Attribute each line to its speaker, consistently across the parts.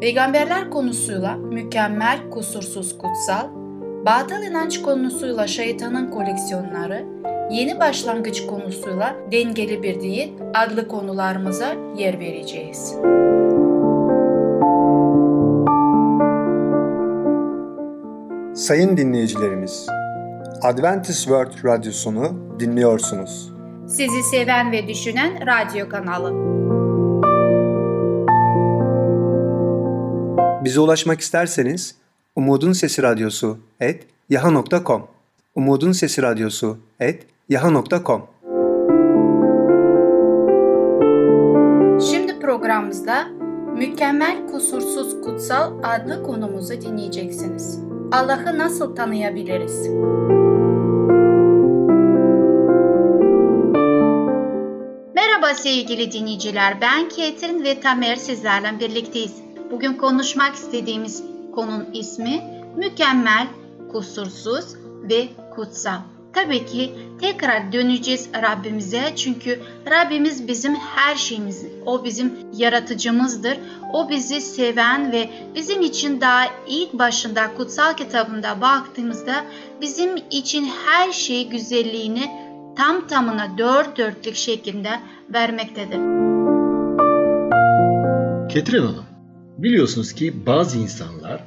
Speaker 1: peygamberler konusuyla mükemmel, kusursuz, kutsal, batıl inanç konusuyla şeytanın koleksiyonları, yeni başlangıç konusuyla dengeli bir değil adlı konularımıza yer vereceğiz.
Speaker 2: Sayın dinleyicilerimiz, Adventist World Radyosunu dinliyorsunuz.
Speaker 1: Sizi seven ve düşünen radyo kanalı.
Speaker 2: Bize ulaşmak isterseniz Umutun Sesi Radyosu et yaha.com Umutun Sesi Radyosu et yaha.com
Speaker 1: Şimdi programımızda Mükemmel Kusursuz Kutsal adlı konumuzu dinleyeceksiniz. Allah'ı nasıl tanıyabiliriz? Merhaba sevgili dinleyiciler. Ben Ketrin ve Tamer sizlerle birlikteyiz. Bugün konuşmak istediğimiz konunun ismi mükemmel, kusursuz ve kutsal. Tabii ki tekrar döneceğiz Rabbimize çünkü Rabbimiz bizim her şeyimiz. O bizim yaratıcımızdır. O bizi seven ve bizim için daha ilk başında kutsal kitabında baktığımızda bizim için her şey güzelliğini tam tamına dört dörtlük şeklinde vermektedir.
Speaker 3: Ketrin Hanım, biliyorsunuz ki bazı insanlar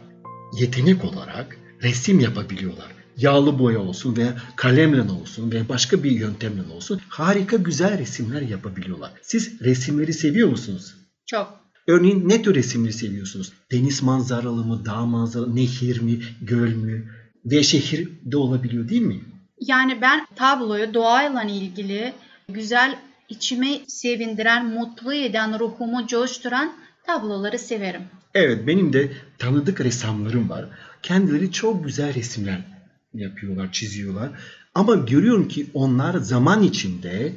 Speaker 3: yetenek olarak resim yapabiliyorlar. Yağlı boya olsun veya kalemle olsun veya başka bir yöntemle olsun harika güzel resimler yapabiliyorlar. Siz resimleri seviyor musunuz?
Speaker 1: Çok.
Speaker 3: Örneğin ne tür resimleri seviyorsunuz? Deniz manzaralı mı, dağ manzaralı, nehir mi, göl mü ve şehir de olabiliyor değil mi?
Speaker 1: Yani ben tabloyu doğayla ilgili güzel içimi sevindiren, mutlu eden, ruhumu coşturan tabloları severim.
Speaker 3: Evet benim de tanıdık ressamlarım var. Kendileri çok güzel resimler yapıyorlar, çiziyorlar. Ama görüyorum ki onlar zaman içinde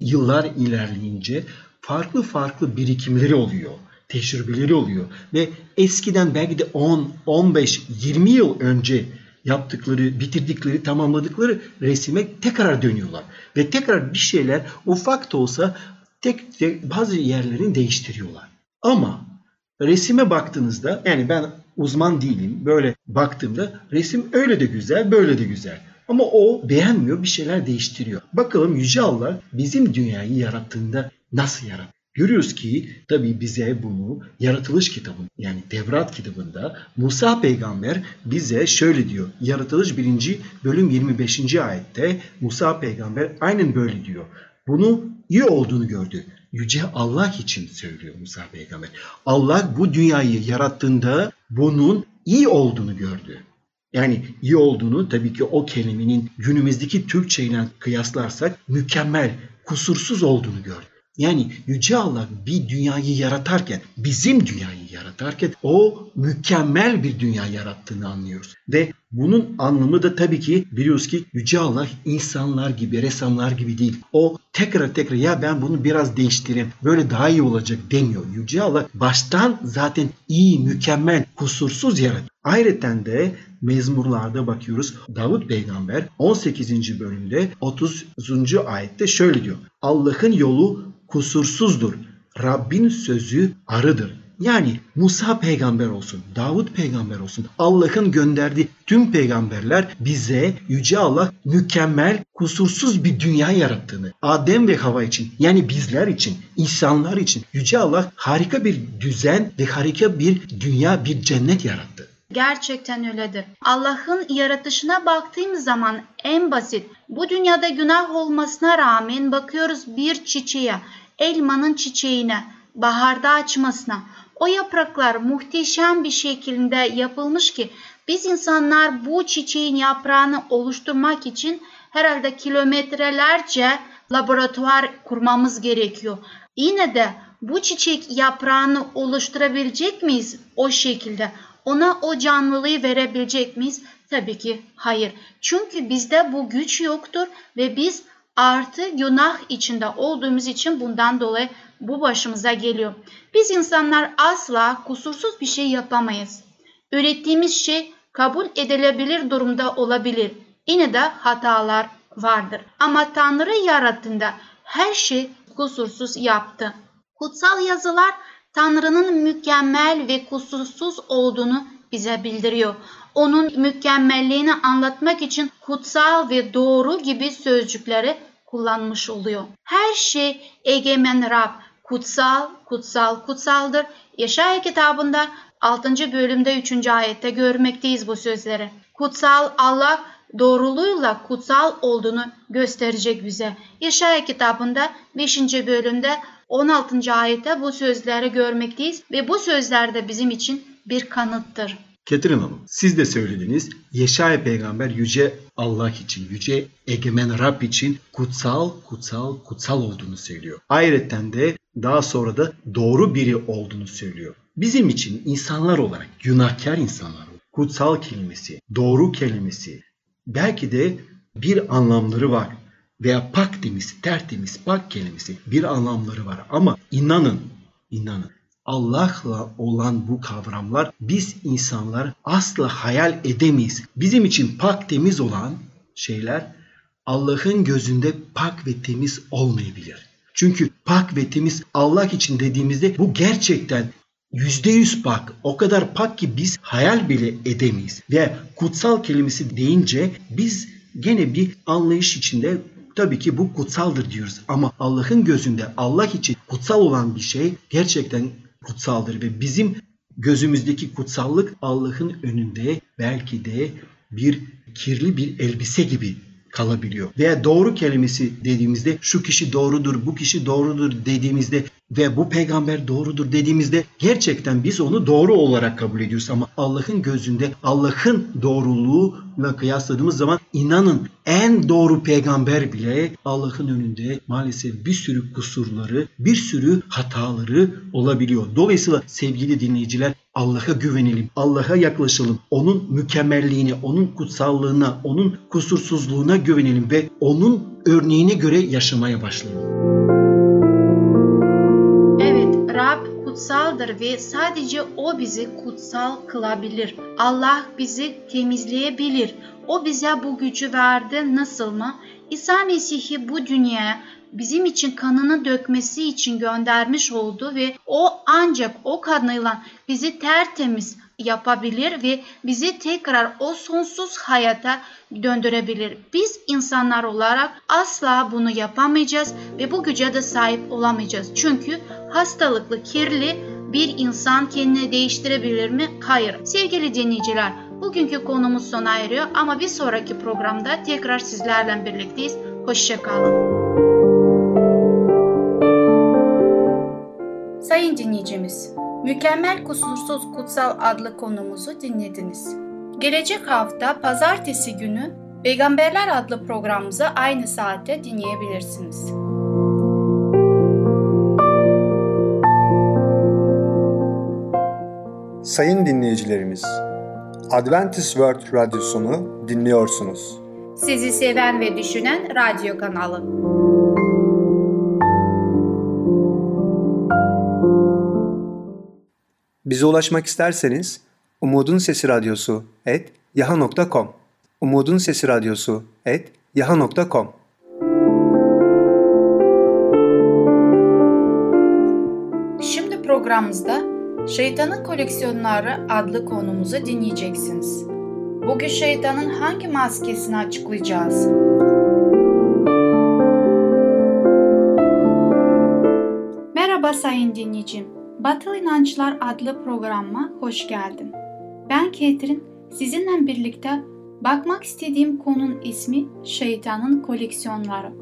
Speaker 3: yıllar ilerleyince farklı farklı birikimleri oluyor, tecrübeleri oluyor ve eskiden belki de 10, 15, 20 yıl önce yaptıkları, bitirdikleri, tamamladıkları resime tekrar dönüyorlar ve tekrar bir şeyler ufak da olsa tek tek bazı yerlerini değiştiriyorlar. Ama resime baktığınızda yani ben uzman değilim. Böyle baktığımda resim öyle de güzel, böyle de güzel. Ama o beğenmiyor, bir şeyler değiştiriyor. Bakalım Yüce Allah bizim dünyayı yarattığında nasıl yarattı? Görüyoruz ki tabi bize bunu yaratılış kitabında yani Devrat kitabında Musa peygamber bize şöyle diyor. Yaratılış 1. bölüm 25. ayette Musa peygamber aynen böyle diyor. Bunu iyi olduğunu gördü. Yüce Allah için söylüyor Musa peygamber. Allah bu dünyayı yarattığında bunun iyi olduğunu gördü. Yani iyi olduğunu tabii ki o kelimenin günümüzdeki Türkçe ile kıyaslarsak mükemmel, kusursuz olduğunu gördü. Yani Yüce Allah bir dünyayı yaratarken, bizim dünyayı yaratarken o mükemmel bir dünya yarattığını anlıyoruz. Ve bunun anlamı da tabii ki biliyoruz ki Yüce Allah insanlar gibi, ressamlar gibi değil. O tekrar tekrar ya ben bunu biraz değiştireyim, böyle daha iyi olacak demiyor. Yüce Allah baştan zaten iyi, mükemmel, kusursuz yarattı. Ayrıca de mezmurlarda bakıyoruz. Davut peygamber 18. bölümde 30. ayette şöyle diyor. Allah'ın yolu kusursuzdur. Rabbin sözü arıdır. Yani Musa peygamber olsun, Davut peygamber olsun, Allah'ın gönderdiği tüm peygamberler bize Yüce Allah mükemmel, kusursuz bir dünya yarattığını, Adem ve Hava için yani bizler için, insanlar için Yüce Allah harika bir düzen ve harika bir dünya, bir cennet yarattı.
Speaker 1: Gerçekten öyledir. Allah'ın yaratışına baktığımız zaman en basit. Bu dünyada günah olmasına rağmen bakıyoruz bir çiçeğe, elmanın çiçeğine, baharda açmasına. O yapraklar muhteşem bir şekilde yapılmış ki biz insanlar bu çiçeğin yaprağını oluşturmak için herhalde kilometrelerce laboratuvar kurmamız gerekiyor. Yine de bu çiçek yaprağını oluşturabilecek miyiz o şekilde? ona o canlılığı verebilecek miyiz? Tabii ki hayır. Çünkü bizde bu güç yoktur ve biz artı günah içinde olduğumuz için bundan dolayı bu başımıza geliyor. Biz insanlar asla kusursuz bir şey yapamayız. Ürettiğimiz şey kabul edilebilir durumda olabilir. Yine de hatalar vardır. Ama Tanrı yarattığında her şey kusursuz yaptı. Kutsal yazılar Tanrı'nın mükemmel ve kusursuz olduğunu bize bildiriyor. Onun mükemmelliğini anlatmak için kutsal ve doğru gibi sözcükleri kullanmış oluyor. Her şey egemen Rab, kutsal, kutsal, kutsaldır. Yaşaya kitabında 6. bölümde 3. ayette görmekteyiz bu sözleri. Kutsal Allah doğruluğuyla kutsal olduğunu gösterecek bize. Yaşaya kitabında 5. bölümde 16. ayette bu sözleri görmekteyiz ve bu sözler de bizim için bir kanıttır.
Speaker 3: Ketrin Hanım, siz de söylediniz. Yeşaya peygamber yüce Allah için, yüce egemen Rab için kutsal, kutsal, kutsal olduğunu söylüyor. Ayrıca de daha sonra da doğru biri olduğunu söylüyor. Bizim için insanlar olarak, günahkar insanlar kutsal kelimesi, doğru kelimesi belki de bir anlamları var veya pak temiz, tertemiz, pak kelimesi bir anlamları var. Ama inanın, inanın Allah'la olan bu kavramlar biz insanlar asla hayal edemeyiz. Bizim için pak temiz olan şeyler Allah'ın gözünde pak ve temiz olmayabilir. Çünkü pak ve temiz Allah için dediğimizde bu gerçekten yüzde yüz pak. O kadar pak ki biz hayal bile edemeyiz. Ve kutsal kelimesi deyince biz gene bir anlayış içinde tabii ki bu kutsaldır diyoruz. Ama Allah'ın gözünde Allah için kutsal olan bir şey gerçekten kutsaldır ve bizim gözümüzdeki kutsallık Allah'ın önünde belki de bir kirli bir elbise gibi kalabiliyor. Veya doğru kelimesi dediğimizde şu kişi doğrudur, bu kişi doğrudur dediğimizde ve bu peygamber doğrudur dediğimizde gerçekten biz onu doğru olarak kabul ediyoruz ama Allah'ın gözünde Allah'ın doğruluğuyla kıyasladığımız zaman inanın en doğru peygamber bile Allah'ın önünde maalesef bir sürü kusurları, bir sürü hataları olabiliyor. Dolayısıyla sevgili dinleyiciler Allah'a güvenelim, Allah'a yaklaşalım. Onun mükemmelliğine, onun kutsallığına, onun kusursuzluğuna güvenelim ve onun örneğine göre yaşamaya başlayalım.
Speaker 1: Kutsaldır ve sadece O bizi kutsal kılabilir. Allah bizi temizleyebilir. O bize bu gücü verdi nasıl mı? İsa Mesih'i bu dünyaya bizim için kanını dökmesi için göndermiş oldu ve o ancak o kanıyla bizi tertemiz yapabilir ve bizi tekrar o sonsuz hayata döndürebilir. Biz insanlar olarak asla bunu yapamayacağız ve bu güce de sahip olamayacağız. Çünkü hastalıklı, kirli bir insan kendini değiştirebilir mi? Hayır. Sevgili dinleyiciler, bugünkü konumuz sona eriyor ama bir sonraki programda tekrar sizlerle birlikteyiz. Hoşçakalın. Sayın dinleyicimiz, Mükemmel Kusursuz Kutsal adlı konumuzu dinlediniz. Gelecek hafta pazartesi günü Peygamberler adlı programımızı aynı saatte dinleyebilirsiniz.
Speaker 2: Sayın dinleyicilerimiz, Adventist World Radyosunu dinliyorsunuz.
Speaker 1: Sizi seven ve düşünen radyo kanalı.
Speaker 2: Bize ulaşmak isterseniz Umutun Sesi Radyosu et yaha.com Umutun Sesi Radyosu et yaha.com
Speaker 1: Şimdi programımızda Şeytanın Koleksiyonları adlı konumuzu dinleyeceksiniz. Bugün şeytanın hangi maskesini açıklayacağız? Merhaba sayın dinleyicim. Batıl İnançlar adlı programıma hoş geldin. Ben Ketrin, sizinle birlikte bakmak istediğim konunun ismi Şeytanın Koleksiyonları.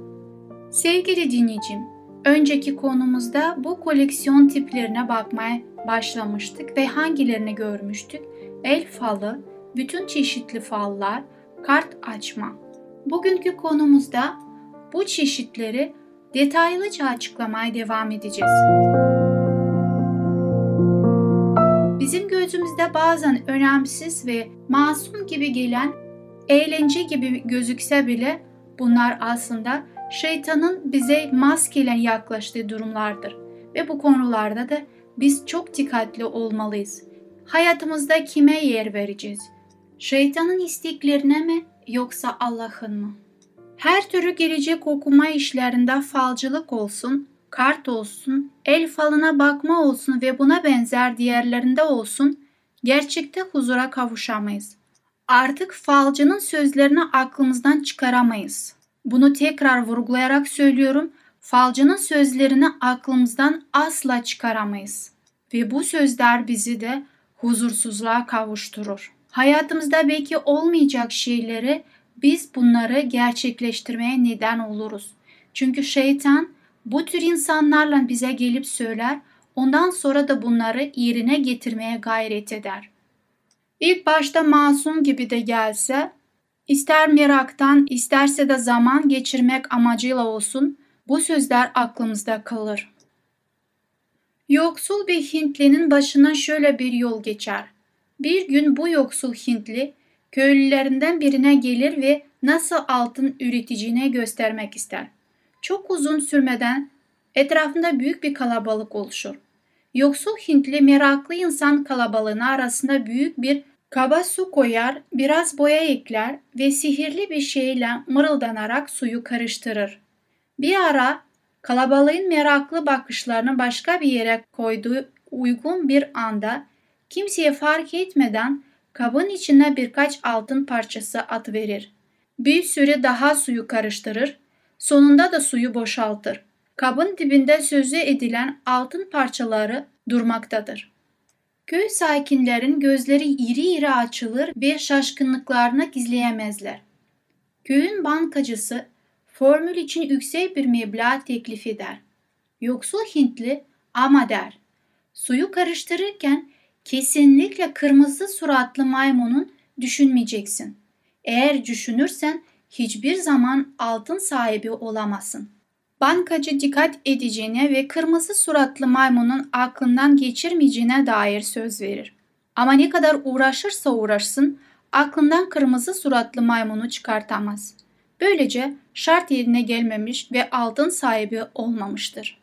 Speaker 1: Sevgili dinleyicim, önceki konumuzda bu koleksiyon tiplerine bakmaya başlamıştık ve hangilerini görmüştük? El falı, bütün çeşitli fallar, kart açma. Bugünkü konumuzda bu çeşitleri detaylıca açıklamaya devam edeceğiz. Bizim gözümüzde bazen önemsiz ve masum gibi gelen eğlence gibi gözükse bile bunlar aslında şeytanın bize maskeyle yaklaştığı durumlardır ve bu konularda da biz çok dikkatli olmalıyız. Hayatımızda kime yer vereceğiz? Şeytanın isteklerine mi yoksa Allah'ın mı? Her türlü gelecek okuma işlerinde falcılık olsun, kart olsun, el falına bakma olsun ve buna benzer diğerlerinde olsun gerçekte huzura kavuşamayız. Artık falcının sözlerini aklımızdan çıkaramayız. Bunu tekrar vurgulayarak söylüyorum. Falcının sözlerini aklımızdan asla çıkaramayız. Ve bu sözler bizi de huzursuzluğa kavuşturur. Hayatımızda belki olmayacak şeyleri biz bunları gerçekleştirmeye neden oluruz. Çünkü şeytan bu tür insanlarla bize gelip söyler, ondan sonra da bunları yerine getirmeye gayret eder. İlk başta masum gibi de gelse, ister meraktan isterse de zaman geçirmek amacıyla olsun bu sözler aklımızda kalır. Yoksul bir Hintlinin başına şöyle bir yol geçer. Bir gün bu yoksul Hintli köylülerinden birine gelir ve nasıl altın üreteceğine göstermek ister. Çok uzun sürmeden etrafında büyük bir kalabalık oluşur. Yoksul Hintli meraklı insan kalabalığına arasında büyük bir kaba su koyar, biraz boya ekler ve sihirli bir şeyle mırıldanarak suyu karıştırır. Bir ara kalabalığın meraklı bakışlarını başka bir yere koyduğu uygun bir anda kimseye fark etmeden kabın içine birkaç altın parçası atıverir. Bir süre daha suyu karıştırır, sonunda da suyu boşaltır. Kabın dibinde sözü edilen altın parçaları durmaktadır. Köy sakinlerin gözleri iri iri açılır ve şaşkınlıklarını gizleyemezler. Köyün bankacısı formül için yüksek bir meblağ teklif eder. Yoksul Hintli ama der. Suyu karıştırırken kesinlikle kırmızı suratlı maymunun düşünmeyeceksin. Eğer düşünürsen hiçbir zaman altın sahibi olamazsın. Bankacı dikkat edeceğine ve kırmızı suratlı maymunun aklından geçirmeyeceğine dair söz verir. Ama ne kadar uğraşırsa uğraşsın aklından kırmızı suratlı maymunu çıkartamaz. Böylece şart yerine gelmemiş ve altın sahibi olmamıştır.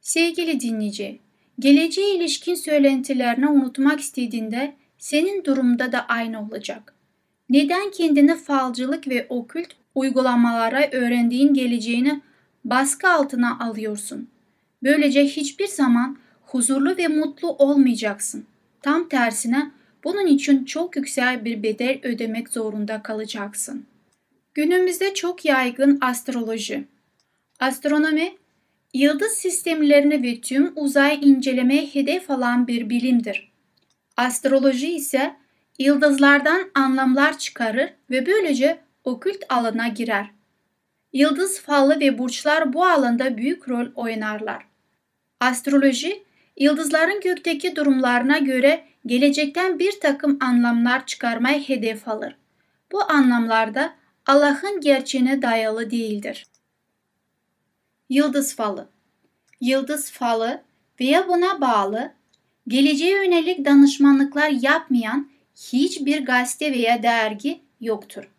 Speaker 1: Sevgili dinleyici, geleceğe ilişkin söylentilerini unutmak istediğinde senin durumda da aynı olacak. Neden kendini falcılık ve okült uygulamalara öğrendiğin geleceğini baskı altına alıyorsun? Böylece hiçbir zaman huzurlu ve mutlu olmayacaksın. Tam tersine bunun için çok yüksek bir bedel ödemek zorunda kalacaksın. Günümüzde çok yaygın astroloji. Astronomi, yıldız sistemlerini ve tüm uzay incelemeye hedef alan bir bilimdir. Astroloji ise yıldızlardan anlamlar çıkarır ve böylece okült alana girer. Yıldız falı ve burçlar bu alanda büyük rol oynarlar. Astroloji, yıldızların gökteki durumlarına göre gelecekten bir takım anlamlar çıkarmaya hedef alır. Bu anlamlarda Allah'ın gerçeğine dayalı değildir. Yıldız falı Yıldız falı veya buna bağlı geleceğe yönelik danışmanlıklar yapmayan hiçbir gazete veya dergi yoktur.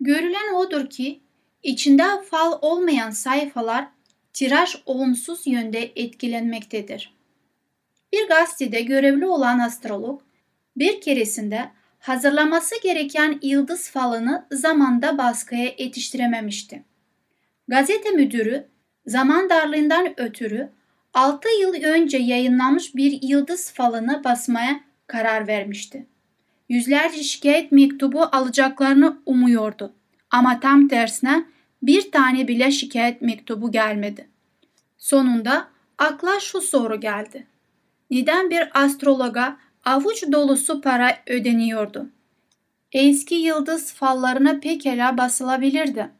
Speaker 1: Görülen odur ki içinde fal olmayan sayfalar tiraj olumsuz yönde etkilenmektedir. Bir gazetede görevli olan astrolog bir keresinde hazırlaması gereken yıldız falını zamanda baskıya yetiştirememişti. Gazete müdürü zaman darlığından ötürü 6 yıl önce yayınlanmış bir yıldız falını basmaya karar vermişti. Yüzlerce şikayet mektubu alacaklarını umuyordu. Ama tam tersine bir tane bile şikayet mektubu gelmedi. Sonunda akla şu soru geldi. Neden bir astrologa avuç dolusu para ödeniyordu? Eski yıldız fallarına pekala basılabilirdi.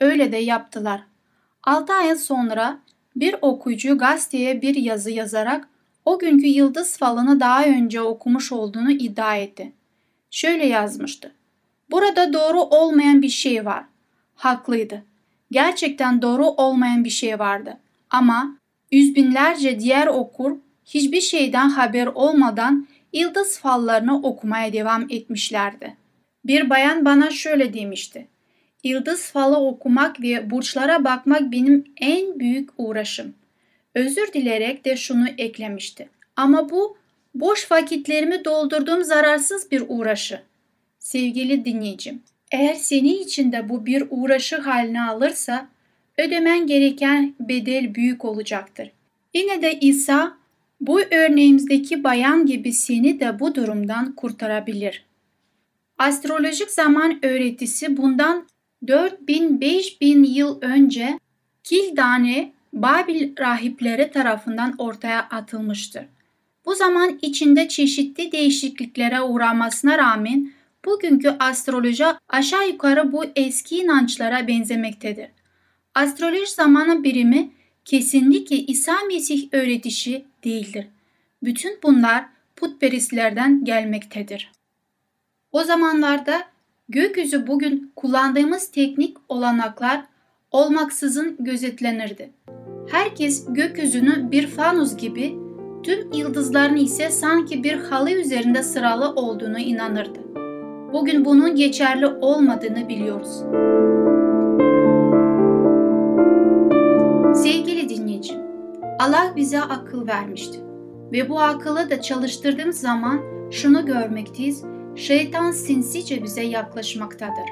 Speaker 1: Öyle de yaptılar. 6 ay sonra bir okuyucu gazeteye bir yazı yazarak o günkü yıldız falını daha önce okumuş olduğunu iddia etti. Şöyle yazmıştı. Burada doğru olmayan bir şey var. Haklıydı. Gerçekten doğru olmayan bir şey vardı. Ama yüz binlerce diğer okur hiçbir şeyden haber olmadan yıldız fallarını okumaya devam etmişlerdi. Bir bayan bana şöyle demişti. Yıldız falı okumak ve burçlara bakmak benim en büyük uğraşım. Özür dilerek de şunu eklemişti. Ama bu boş vakitlerimi doldurduğum zararsız bir uğraşı. Sevgili dinleyicim, eğer senin için de bu bir uğraşı haline alırsa ödemen gereken bedel büyük olacaktır. Yine de İsa bu örneğimizdeki bayan gibi seni de bu durumdan kurtarabilir. Astrolojik zaman öğretisi bundan 4000-5000 yıl önce Kildane Babil rahipleri tarafından ortaya atılmıştır. Bu zaman içinde çeşitli değişikliklere uğramasına rağmen bugünkü astroloji aşağı yukarı bu eski inançlara benzemektedir. Astroloji zamanı birimi kesinlikle İsa Mesih öğretişi değildir. Bütün bunlar putperestlerden gelmektedir. O zamanlarda gökyüzü bugün kullandığımız teknik olanaklar olmaksızın gözetlenirdi. Herkes gökyüzünü bir fanus gibi, tüm yıldızların ise sanki bir halı üzerinde sıralı olduğunu inanırdı. Bugün bunun geçerli olmadığını biliyoruz. Sevgili dinleyici, Allah bize akıl vermişti. Ve bu akıllı da çalıştırdığımız zaman şunu görmekteyiz, şeytan sinsice bize yaklaşmaktadır.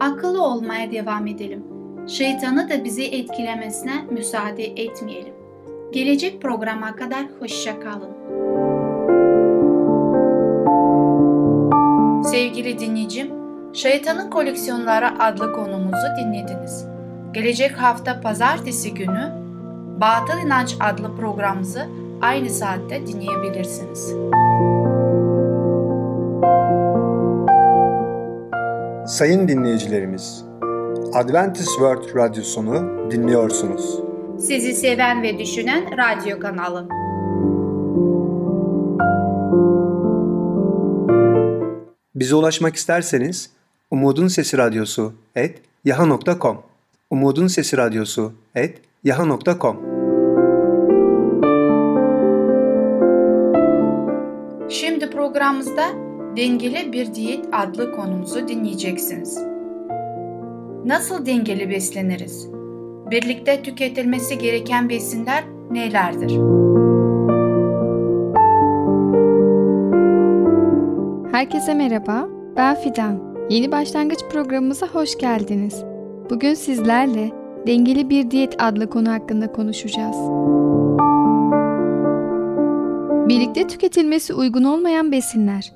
Speaker 1: Akıllı olmaya devam edelim. Şeytanı da bizi etkilemesine müsaade etmeyelim. Gelecek programa kadar hoşça kalın. Sevgili dinleyicim, Şeytanın Koleksiyonları adlı konumuzu dinlediniz. Gelecek hafta pazartesi günü Batıl İnanç adlı programımızı aynı saatte dinleyebilirsiniz.
Speaker 2: Sayın dinleyicilerimiz, Adventist World Radyosunu dinliyorsunuz.
Speaker 1: Sizi seven ve düşünen radyo kanalı.
Speaker 2: Bize ulaşmak isterseniz Umutun Sesi Radyosu et yaha.com Umutun Sesi Radyosu et yaha.com
Speaker 1: Şimdi programımızda Dengeli Bir Diyet adlı konumuzu dinleyeceksiniz. Nasıl dengeli besleniriz? Birlikte tüketilmesi gereken besinler nelerdir?
Speaker 4: Herkese merhaba, ben Fidan. Yeni başlangıç programımıza hoş geldiniz. Bugün sizlerle Dengeli Bir Diyet adlı konu hakkında konuşacağız. Birlikte tüketilmesi uygun olmayan besinler.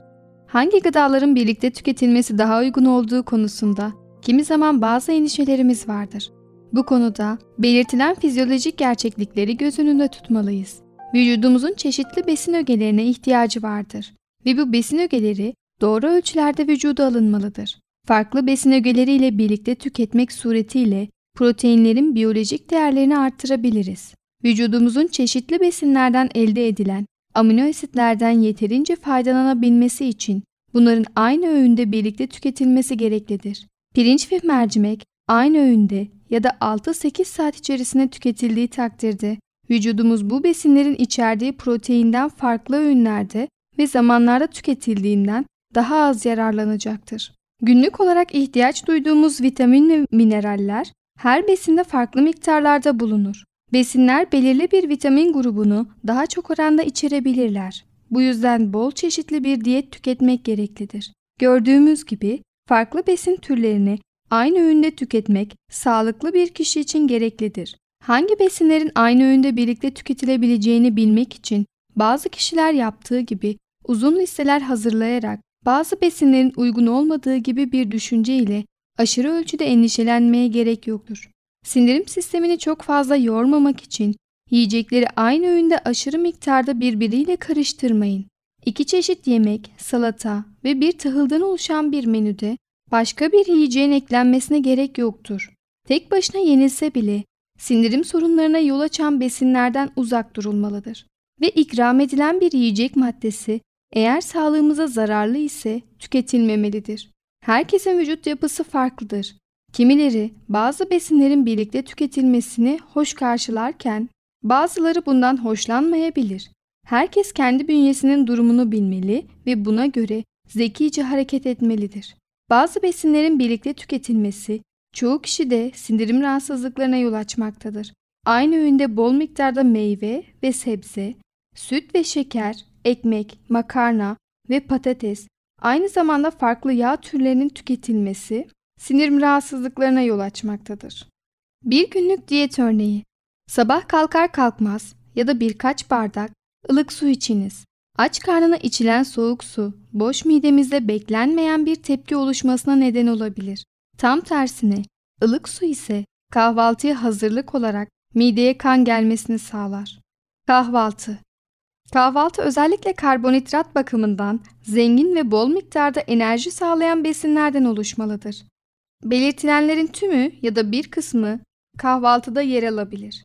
Speaker 4: Hangi gıdaların birlikte tüketilmesi daha uygun olduğu konusunda kimi zaman bazı endişelerimiz vardır. Bu konuda belirtilen fizyolojik gerçeklikleri göz önünde tutmalıyız. Vücudumuzun çeşitli besin ögelerine ihtiyacı vardır ve bu besin ögeleri doğru ölçülerde vücuda alınmalıdır. Farklı besin ögeleriyle birlikte tüketmek suretiyle proteinlerin biyolojik değerlerini arttırabiliriz. Vücudumuzun çeşitli besinlerden elde edilen amino asitlerden yeterince faydalanabilmesi için bunların aynı öğünde birlikte tüketilmesi gereklidir. Pirinç ve mercimek aynı öğünde ya da 6-8 saat içerisinde tüketildiği takdirde vücudumuz bu besinlerin içerdiği proteinden farklı öğünlerde ve zamanlarda tüketildiğinden daha az yararlanacaktır. Günlük olarak ihtiyaç duyduğumuz vitamin ve mineraller her besinde farklı miktarlarda bulunur. Besinler belirli bir vitamin grubunu daha çok oranda içerebilirler. Bu yüzden bol çeşitli bir diyet tüketmek gereklidir. Gördüğümüz gibi farklı besin türlerini aynı öğünde tüketmek sağlıklı bir kişi için gereklidir. Hangi besinlerin aynı öğünde birlikte tüketilebileceğini bilmek için bazı kişiler yaptığı gibi uzun listeler hazırlayarak bazı besinlerin uygun olmadığı gibi bir düşünce ile aşırı ölçüde endişelenmeye gerek yoktur. Sindirim sistemini çok fazla yormamak için yiyecekleri aynı öğünde aşırı miktarda birbiriyle karıştırmayın. İki çeşit yemek, salata ve bir tahıldan oluşan bir menüde başka bir yiyeceğin eklenmesine gerek yoktur. Tek başına yenilse bile sindirim sorunlarına yol açan besinlerden uzak durulmalıdır. Ve ikram edilen bir yiyecek maddesi eğer sağlığımıza zararlı ise tüketilmemelidir. Herkesin vücut yapısı farklıdır. Kimileri bazı besinlerin birlikte tüketilmesini hoş karşılarken bazıları bundan hoşlanmayabilir. Herkes kendi bünyesinin durumunu bilmeli ve buna göre zekice hareket etmelidir. Bazı besinlerin birlikte tüketilmesi çoğu kişide sindirim rahatsızlıklarına yol açmaktadır. Aynı öğünde bol miktarda meyve ve sebze, süt ve şeker, ekmek, makarna ve patates, aynı zamanda farklı yağ türlerinin tüketilmesi sindirim rahatsızlıklarına yol açmaktadır. Bir günlük diyet örneği. Sabah kalkar kalkmaz ya da birkaç bardak ılık su içiniz. Aç karnına içilen soğuk su, boş midemizde beklenmeyen bir tepki oluşmasına neden olabilir. Tam tersine, ılık su ise kahvaltıya hazırlık olarak mideye kan gelmesini sağlar. Kahvaltı Kahvaltı özellikle karbonhidrat bakımından zengin ve bol miktarda enerji sağlayan besinlerden oluşmalıdır. Belirtilenlerin tümü ya da bir kısmı kahvaltıda yer alabilir.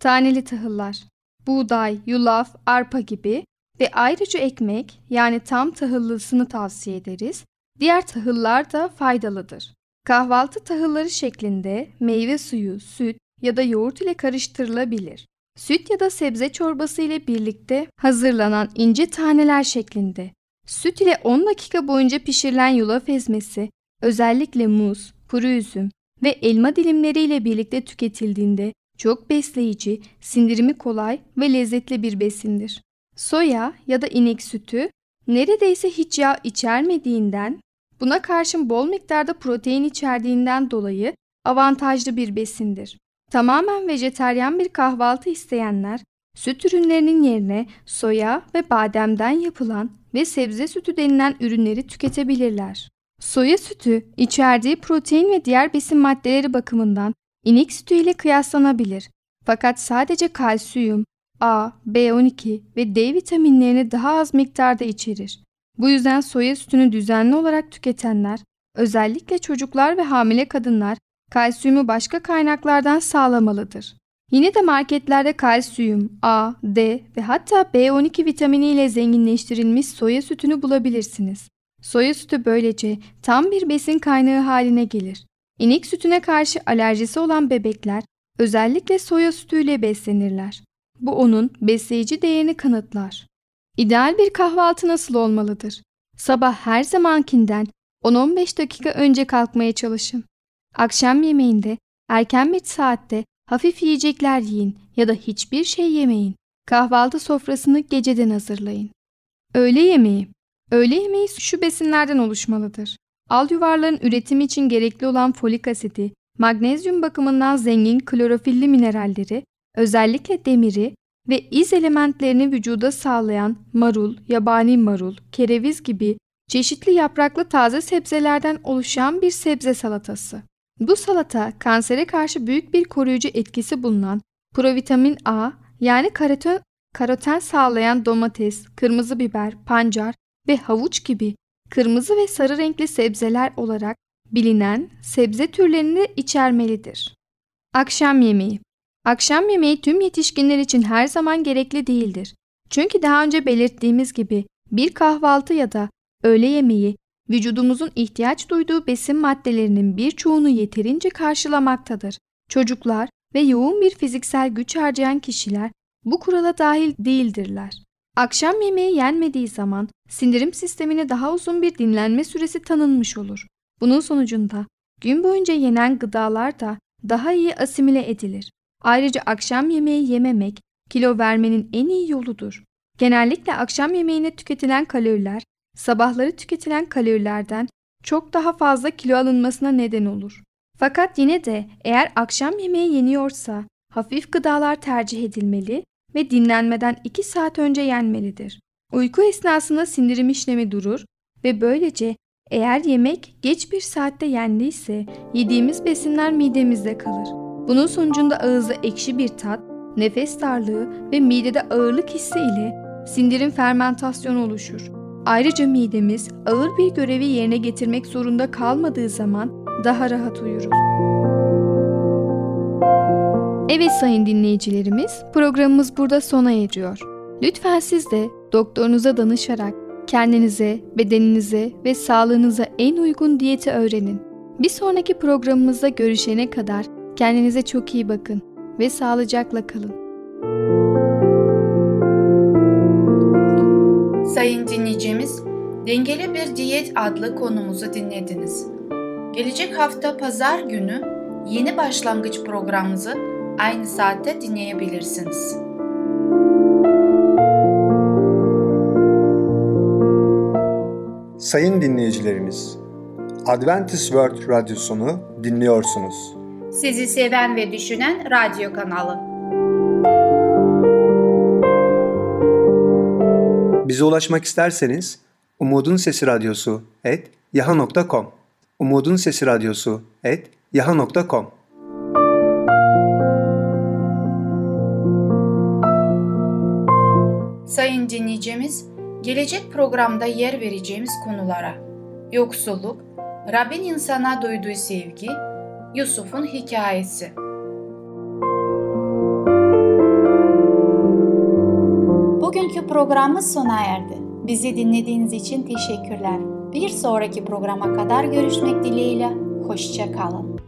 Speaker 4: Taneli tahıllar, buğday, yulaf, arpa gibi ve ayrıca ekmek yani tam tahıllısını tavsiye ederiz. Diğer tahıllar da faydalıdır. Kahvaltı tahılları şeklinde meyve suyu, süt ya da yoğurt ile karıştırılabilir. Süt ya da sebze çorbası ile birlikte hazırlanan ince taneler şeklinde. Süt ile 10 dakika boyunca pişirilen yulaf ezmesi, özellikle muz, kuru üzüm ve elma dilimleriyle birlikte tüketildiğinde çok besleyici, sindirimi kolay ve lezzetli bir besindir. Soya ya da inek sütü neredeyse hiç yağ içermediğinden, buna karşın bol miktarda protein içerdiğinden dolayı avantajlı bir besindir. Tamamen vejeteryan bir kahvaltı isteyenler, süt ürünlerinin yerine soya ve bademden yapılan ve sebze sütü denilen ürünleri tüketebilirler. Soya sütü içerdiği protein ve diğer besin maddeleri bakımından inek sütü ile kıyaslanabilir. Fakat sadece kalsiyum, A, B12 ve D vitaminlerini daha az miktarda içerir. Bu yüzden soya sütünü düzenli olarak tüketenler, özellikle çocuklar ve hamile kadınlar kalsiyumu başka kaynaklardan sağlamalıdır. Yine de marketlerde kalsiyum, A, D ve hatta B12 vitamini ile zenginleştirilmiş soya sütünü bulabilirsiniz. Soya sütü böylece tam bir besin kaynağı haline gelir. İnek sütüne karşı alerjisi olan bebekler özellikle soya sütüyle beslenirler. Bu onun besleyici değerini kanıtlar. İdeal bir kahvaltı nasıl olmalıdır? Sabah her zamankinden 10-15 dakika önce kalkmaya çalışın. Akşam yemeğinde erken bir saatte hafif yiyecekler yiyin ya da hiçbir şey yemeyin. Kahvaltı sofrasını geceden hazırlayın. Öğle yemeği Öğle yemeği şu besinlerden oluşmalıdır. Al yuvarların üretimi için gerekli olan folik asidi, magnezyum bakımından zengin klorofilli mineralleri, özellikle demiri ve iz elementlerini vücuda sağlayan marul, yabani marul, kereviz gibi çeşitli yapraklı taze sebzelerden oluşan bir sebze salatası. Bu salata kansere karşı büyük bir koruyucu etkisi bulunan provitamin A yani karoten, karoten sağlayan domates, kırmızı biber, pancar ve havuç gibi kırmızı ve sarı renkli sebzeler olarak bilinen sebze türlerini içermelidir. Akşam yemeği Akşam yemeği tüm yetişkinler için her zaman gerekli değildir. Çünkü daha önce belirttiğimiz gibi bir kahvaltı ya da öğle yemeği vücudumuzun ihtiyaç duyduğu besin maddelerinin birçoğunu yeterince karşılamaktadır. Çocuklar ve yoğun bir fiziksel güç harcayan kişiler bu kurala dahil değildirler. Akşam yemeği yenmediği zaman sindirim sistemine daha uzun bir dinlenme süresi tanınmış olur. Bunun sonucunda gün boyunca yenen gıdalar da daha iyi asimile edilir. Ayrıca akşam yemeği yememek kilo vermenin en iyi yoludur. Genellikle akşam yemeğine tüketilen kaloriler sabahları tüketilen kalorilerden çok daha fazla kilo alınmasına neden olur. Fakat yine de eğer akşam yemeği yeniyorsa hafif gıdalar tercih edilmeli ve dinlenmeden 2 saat önce yenmelidir. Uyku esnasında sindirim işlemi durur ve böylece eğer yemek geç bir saatte yendiyse yediğimiz besinler midemizde kalır. Bunun sonucunda ağızda ekşi bir tat, nefes darlığı ve midede ağırlık hissi ile sindirim fermentasyonu oluşur. Ayrıca midemiz ağır bir görevi yerine getirmek zorunda kalmadığı zaman daha rahat uyuruz. Evet sayın dinleyicilerimiz, programımız burada sona eriyor. Lütfen siz de doktorunuza danışarak kendinize, bedeninize ve sağlığınıza en uygun diyeti öğrenin. Bir sonraki programımızda görüşene kadar kendinize çok iyi bakın ve sağlıcakla kalın.
Speaker 1: Sayın dinleyicimiz, Dengeli Bir Diyet adlı konumuzu dinlediniz. Gelecek hafta pazar günü yeni başlangıç programımızı aynı saatte dinleyebilirsiniz.
Speaker 2: Sayın dinleyicilerimiz, Adventist World Radyosunu dinliyorsunuz.
Speaker 1: Sizi seven ve düşünen radyo kanalı.
Speaker 2: Bize ulaşmak isterseniz Umutun Sesi Radyosu et yaha.com Umutun Sesi Radyosu et yaha.com
Speaker 1: Sayın dinleyicimiz, gelecek programda yer vereceğimiz konulara yoksulluk, Rabbin insana duyduğu sevgi, Yusuf'un hikayesi. Bugünkü programımız sona erdi. Bizi dinlediğiniz için teşekkürler. Bir sonraki programa kadar görüşmek dileğiyle. Hoşça kalın.